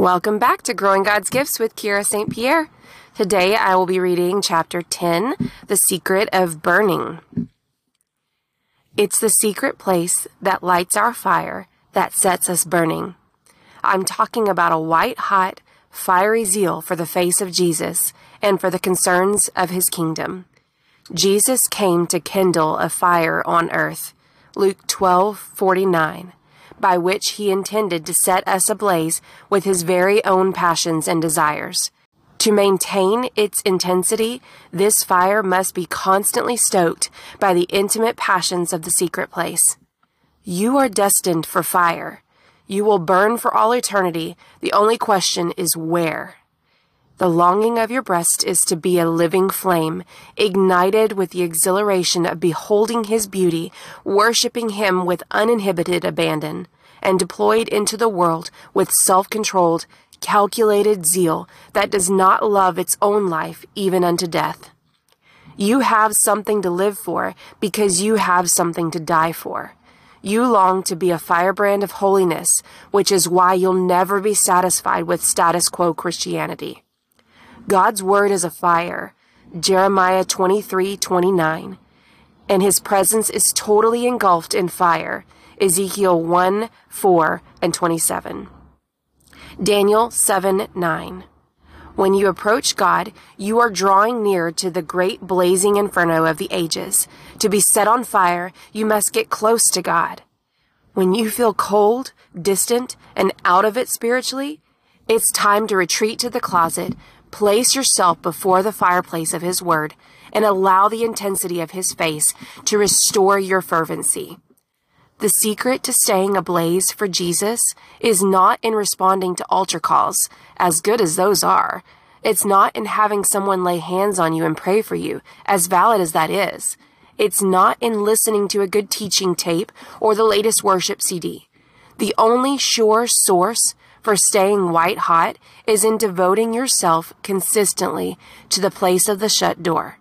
Welcome back to Growing God's Gifts with Kira St. Pierre. Today I will be reading chapter 10, The Secret of Burning. It's the secret place that lights our fire that sets us burning. I'm talking about a white hot, fiery zeal for the face of Jesus and for the concerns of his kingdom. Jesus came to kindle a fire on earth. Luke 12:49 by which he intended to set us ablaze with his very own passions and desires. To maintain its intensity, this fire must be constantly stoked by the intimate passions of the secret place. You are destined for fire. You will burn for all eternity. The only question is where. The longing of your breast is to be a living flame, ignited with the exhilaration of beholding his beauty, worshiping him with uninhibited abandon, and deployed into the world with self-controlled, calculated zeal that does not love its own life even unto death. You have something to live for because you have something to die for. You long to be a firebrand of holiness, which is why you'll never be satisfied with status quo Christianity. God's word is a fire, Jeremiah 23, 29, and his presence is totally engulfed in fire, Ezekiel 1, 4, and 27. Daniel 7, 9. When you approach God, you are drawing near to the great blazing inferno of the ages. To be set on fire, you must get close to God. When you feel cold, distant, and out of it spiritually, it's time to retreat to the closet, Place yourself before the fireplace of His Word and allow the intensity of His face to restore your fervency. The secret to staying ablaze for Jesus is not in responding to altar calls, as good as those are. It's not in having someone lay hands on you and pray for you, as valid as that is. It's not in listening to a good teaching tape or the latest worship CD. The only sure source for staying white hot is in devoting yourself consistently to the place of the shut door.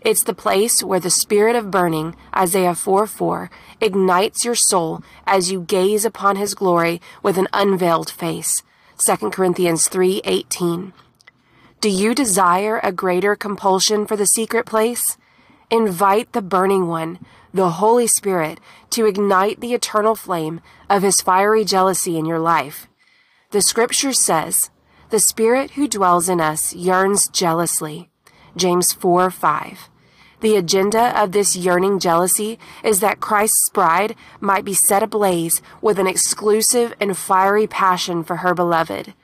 It's the place where the spirit of burning, Isaiah 4 4, ignites your soul as you gaze upon his glory with an unveiled face. 2 Corinthians 3 18. Do you desire a greater compulsion for the secret place? Invite the burning one, the Holy Spirit, to ignite the eternal flame of his fiery jealousy in your life. The scripture says, The Spirit who dwells in us yearns jealously. James 4 5. The agenda of this yearning jealousy is that Christ's bride might be set ablaze with an exclusive and fiery passion for her beloved.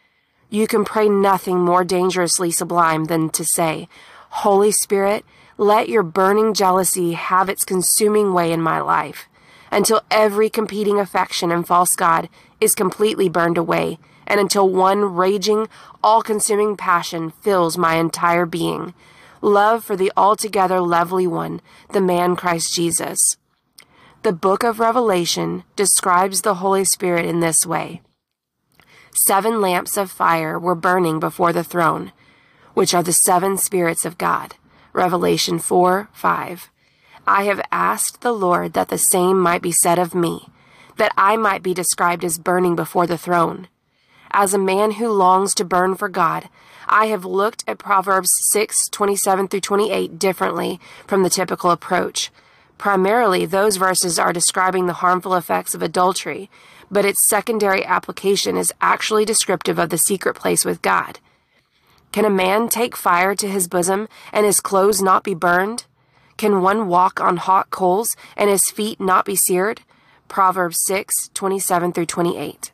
You can pray nothing more dangerously sublime than to say, Holy Spirit, let your burning jealousy have its consuming way in my life, until every competing affection and false God is completely burned away and until one raging, all consuming passion fills my entire being love for the altogether lovely one, the man Christ Jesus. The book of Revelation describes the Holy Spirit in this way Seven lamps of fire were burning before the throne, which are the seven spirits of God. Revelation 4 5. I have asked the Lord that the same might be said of me, that I might be described as burning before the throne. As a man who longs to burn for God, I have looked at Proverbs 6, 27 through 28 differently from the typical approach. Primarily, those verses are describing the harmful effects of adultery, but its secondary application is actually descriptive of the secret place with God. Can a man take fire to his bosom and his clothes not be burned? Can one walk on hot coals and his feet not be seared? Proverbs 6, 27 through 28.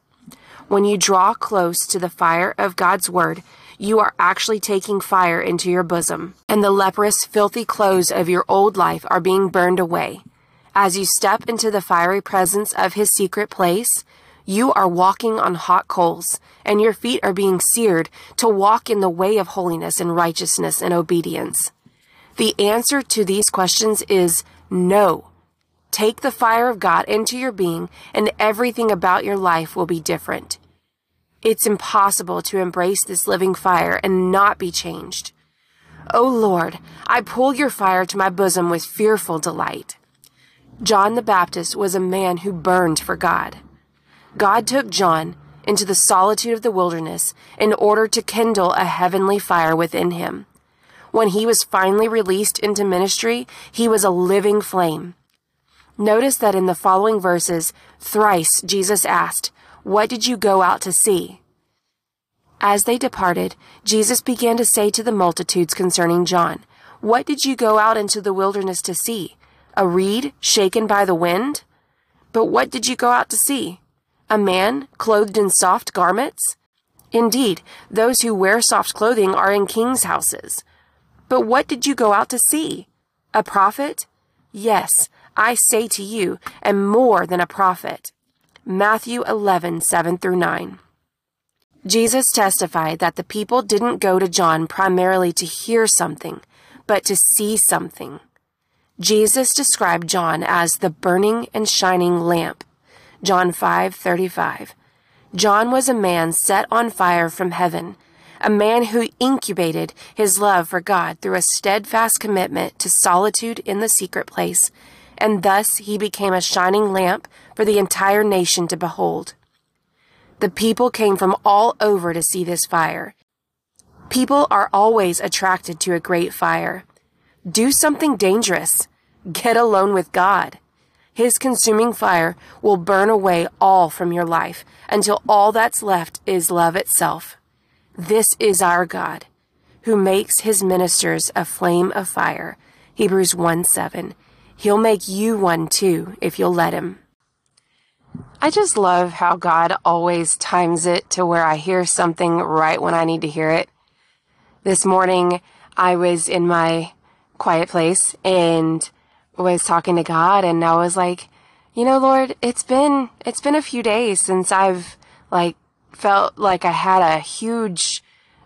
When you draw close to the fire of God's Word, you are actually taking fire into your bosom, and the leprous, filthy clothes of your old life are being burned away. As you step into the fiery presence of His secret place, you are walking on hot coals, and your feet are being seared to walk in the way of holiness and righteousness and obedience. The answer to these questions is no. Take the fire of God into your being, and everything about your life will be different. It's impossible to embrace this living fire and not be changed. O oh Lord, I pull your fire to my bosom with fearful delight. John the Baptist was a man who burned for God. God took John, into the solitude of the wilderness in order to kindle a heavenly fire within him. When he was finally released into ministry, he was a living flame. Notice that in the following verses, thrice Jesus asked, What did you go out to see? As they departed, Jesus began to say to the multitudes concerning John, What did you go out into the wilderness to see? A reed shaken by the wind? But what did you go out to see? A man clothed in soft garments? Indeed, those who wear soft clothing are in kings' houses. But what did you go out to see? A prophet? Yes, I say to you, am more than a prophet. Matthew 11, 7 through 9. Jesus testified that the people didn't go to John primarily to hear something, but to see something. Jesus described John as the burning and shining lamp. John 5:35. John was a man set on fire from heaven, a man who incubated his love for God through a steadfast commitment to solitude in the secret place, and thus he became a shining lamp for the entire nation to behold. The people came from all over to see this fire. People are always attracted to a great fire. Do something dangerous. Get alone with God. His consuming fire will burn away all from your life until all that's left is love itself. This is our God, who makes his ministers a flame of fire. Hebrews 1 7. He'll make you one too if you'll let him. I just love how God always times it to where I hear something right when I need to hear it. This morning, I was in my quiet place and was talking to God and I was like, you know, Lord, it's been, it's been a few days since I've like felt like I had a huge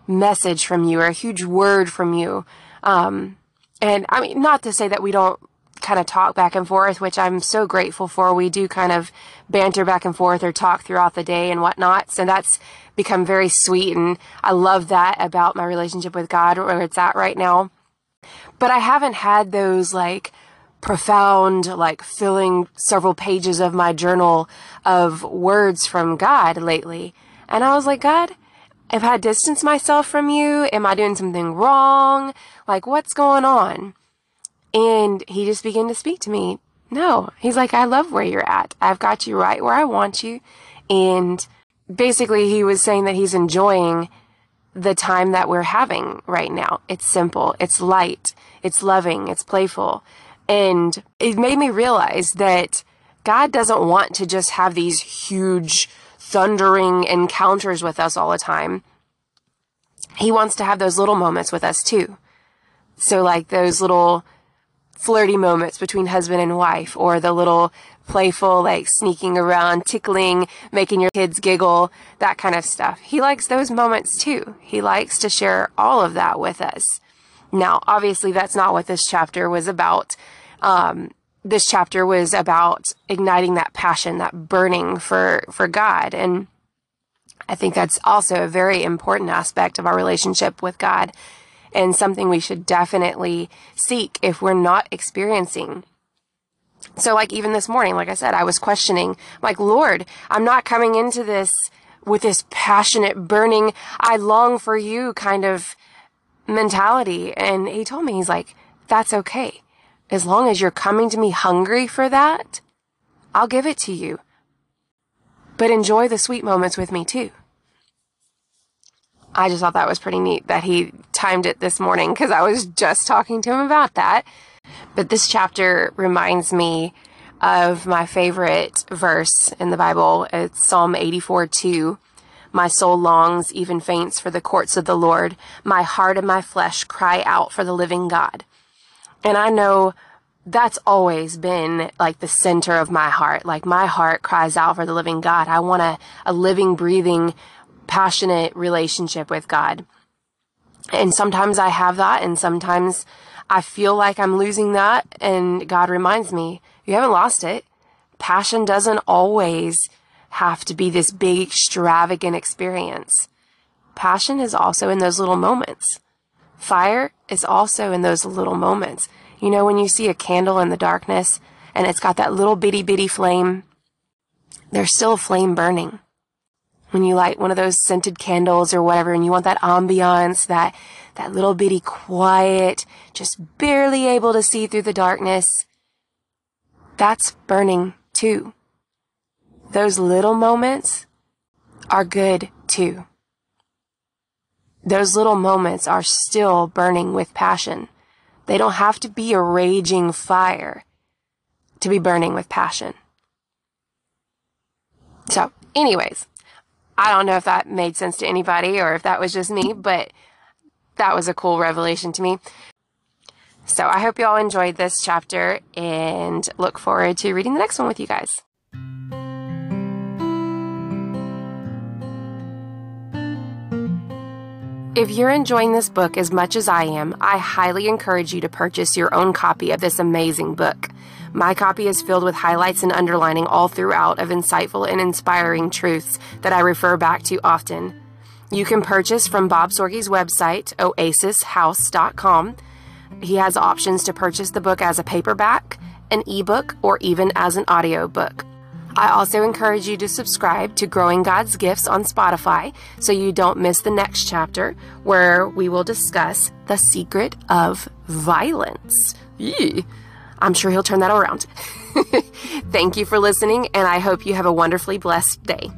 message from you or a huge word from you. Um, and I mean, not to say that we don't kind of talk back and forth, which I'm so grateful for. We do kind of banter back and forth or talk throughout the day and whatnot. So that's become very sweet. And I love that about my relationship with God, where it's at right now. But I haven't had those like profound, like filling several pages of my journal of words from God lately. And I was like, God, have I distanced myself from you? Am I doing something wrong? Like, what's going on? And he just began to speak to me. No, he's like, I love where you're at. I've got you right where I want you. And basically, he was saying that he's enjoying the time that we're having right now. It's simple, it's light, it's loving, it's playful. And it made me realize that God doesn't want to just have these huge, thundering encounters with us all the time. He wants to have those little moments with us too. So, like those little flirty moments between husband and wife, or the little playful, like sneaking around, tickling, making your kids giggle, that kind of stuff. He likes those moments too. He likes to share all of that with us. Now, obviously, that's not what this chapter was about. Um, this chapter was about igniting that passion, that burning for, for God. And I think that's also a very important aspect of our relationship with God and something we should definitely seek if we're not experiencing. So, like, even this morning, like I said, I was questioning, like, Lord, I'm not coming into this with this passionate, burning, I long for you kind of mentality. And he told me, he's like, that's okay. As long as you're coming to me hungry for that, I'll give it to you. But enjoy the sweet moments with me too. I just thought that was pretty neat that he timed it this morning because I was just talking to him about that. But this chapter reminds me of my favorite verse in the Bible. It's Psalm 84 2. My soul longs, even faints for the courts of the Lord. My heart and my flesh cry out for the living God. And I know that's always been like the center of my heart. Like my heart cries out for the living God. I want a, a living, breathing, passionate relationship with God. And sometimes I have that and sometimes I feel like I'm losing that and God reminds me, you haven't lost it. Passion doesn't always have to be this big extravagant experience. Passion is also in those little moments. Fire is also in those little moments. You know, when you see a candle in the darkness and it's got that little bitty bitty flame, there's still a flame burning. When you light one of those scented candles or whatever and you want that ambiance, that, that little bitty quiet, just barely able to see through the darkness. That's burning too. Those little moments are good too. Those little moments are still burning with passion. They don't have to be a raging fire to be burning with passion. So, anyways, I don't know if that made sense to anybody or if that was just me, but that was a cool revelation to me. So I hope you all enjoyed this chapter and look forward to reading the next one with you guys. If you're enjoying this book as much as I am, I highly encourage you to purchase your own copy of this amazing book. My copy is filled with highlights and underlining all throughout of insightful and inspiring truths that I refer back to often. You can purchase from Bob Sorge's website, oasishouse.com. He has options to purchase the book as a paperback, an ebook, or even as an audiobook. I also encourage you to subscribe to Growing God's Gifts on Spotify so you don't miss the next chapter where we will discuss the secret of violence. I'm sure he'll turn that around. Thank you for listening, and I hope you have a wonderfully blessed day.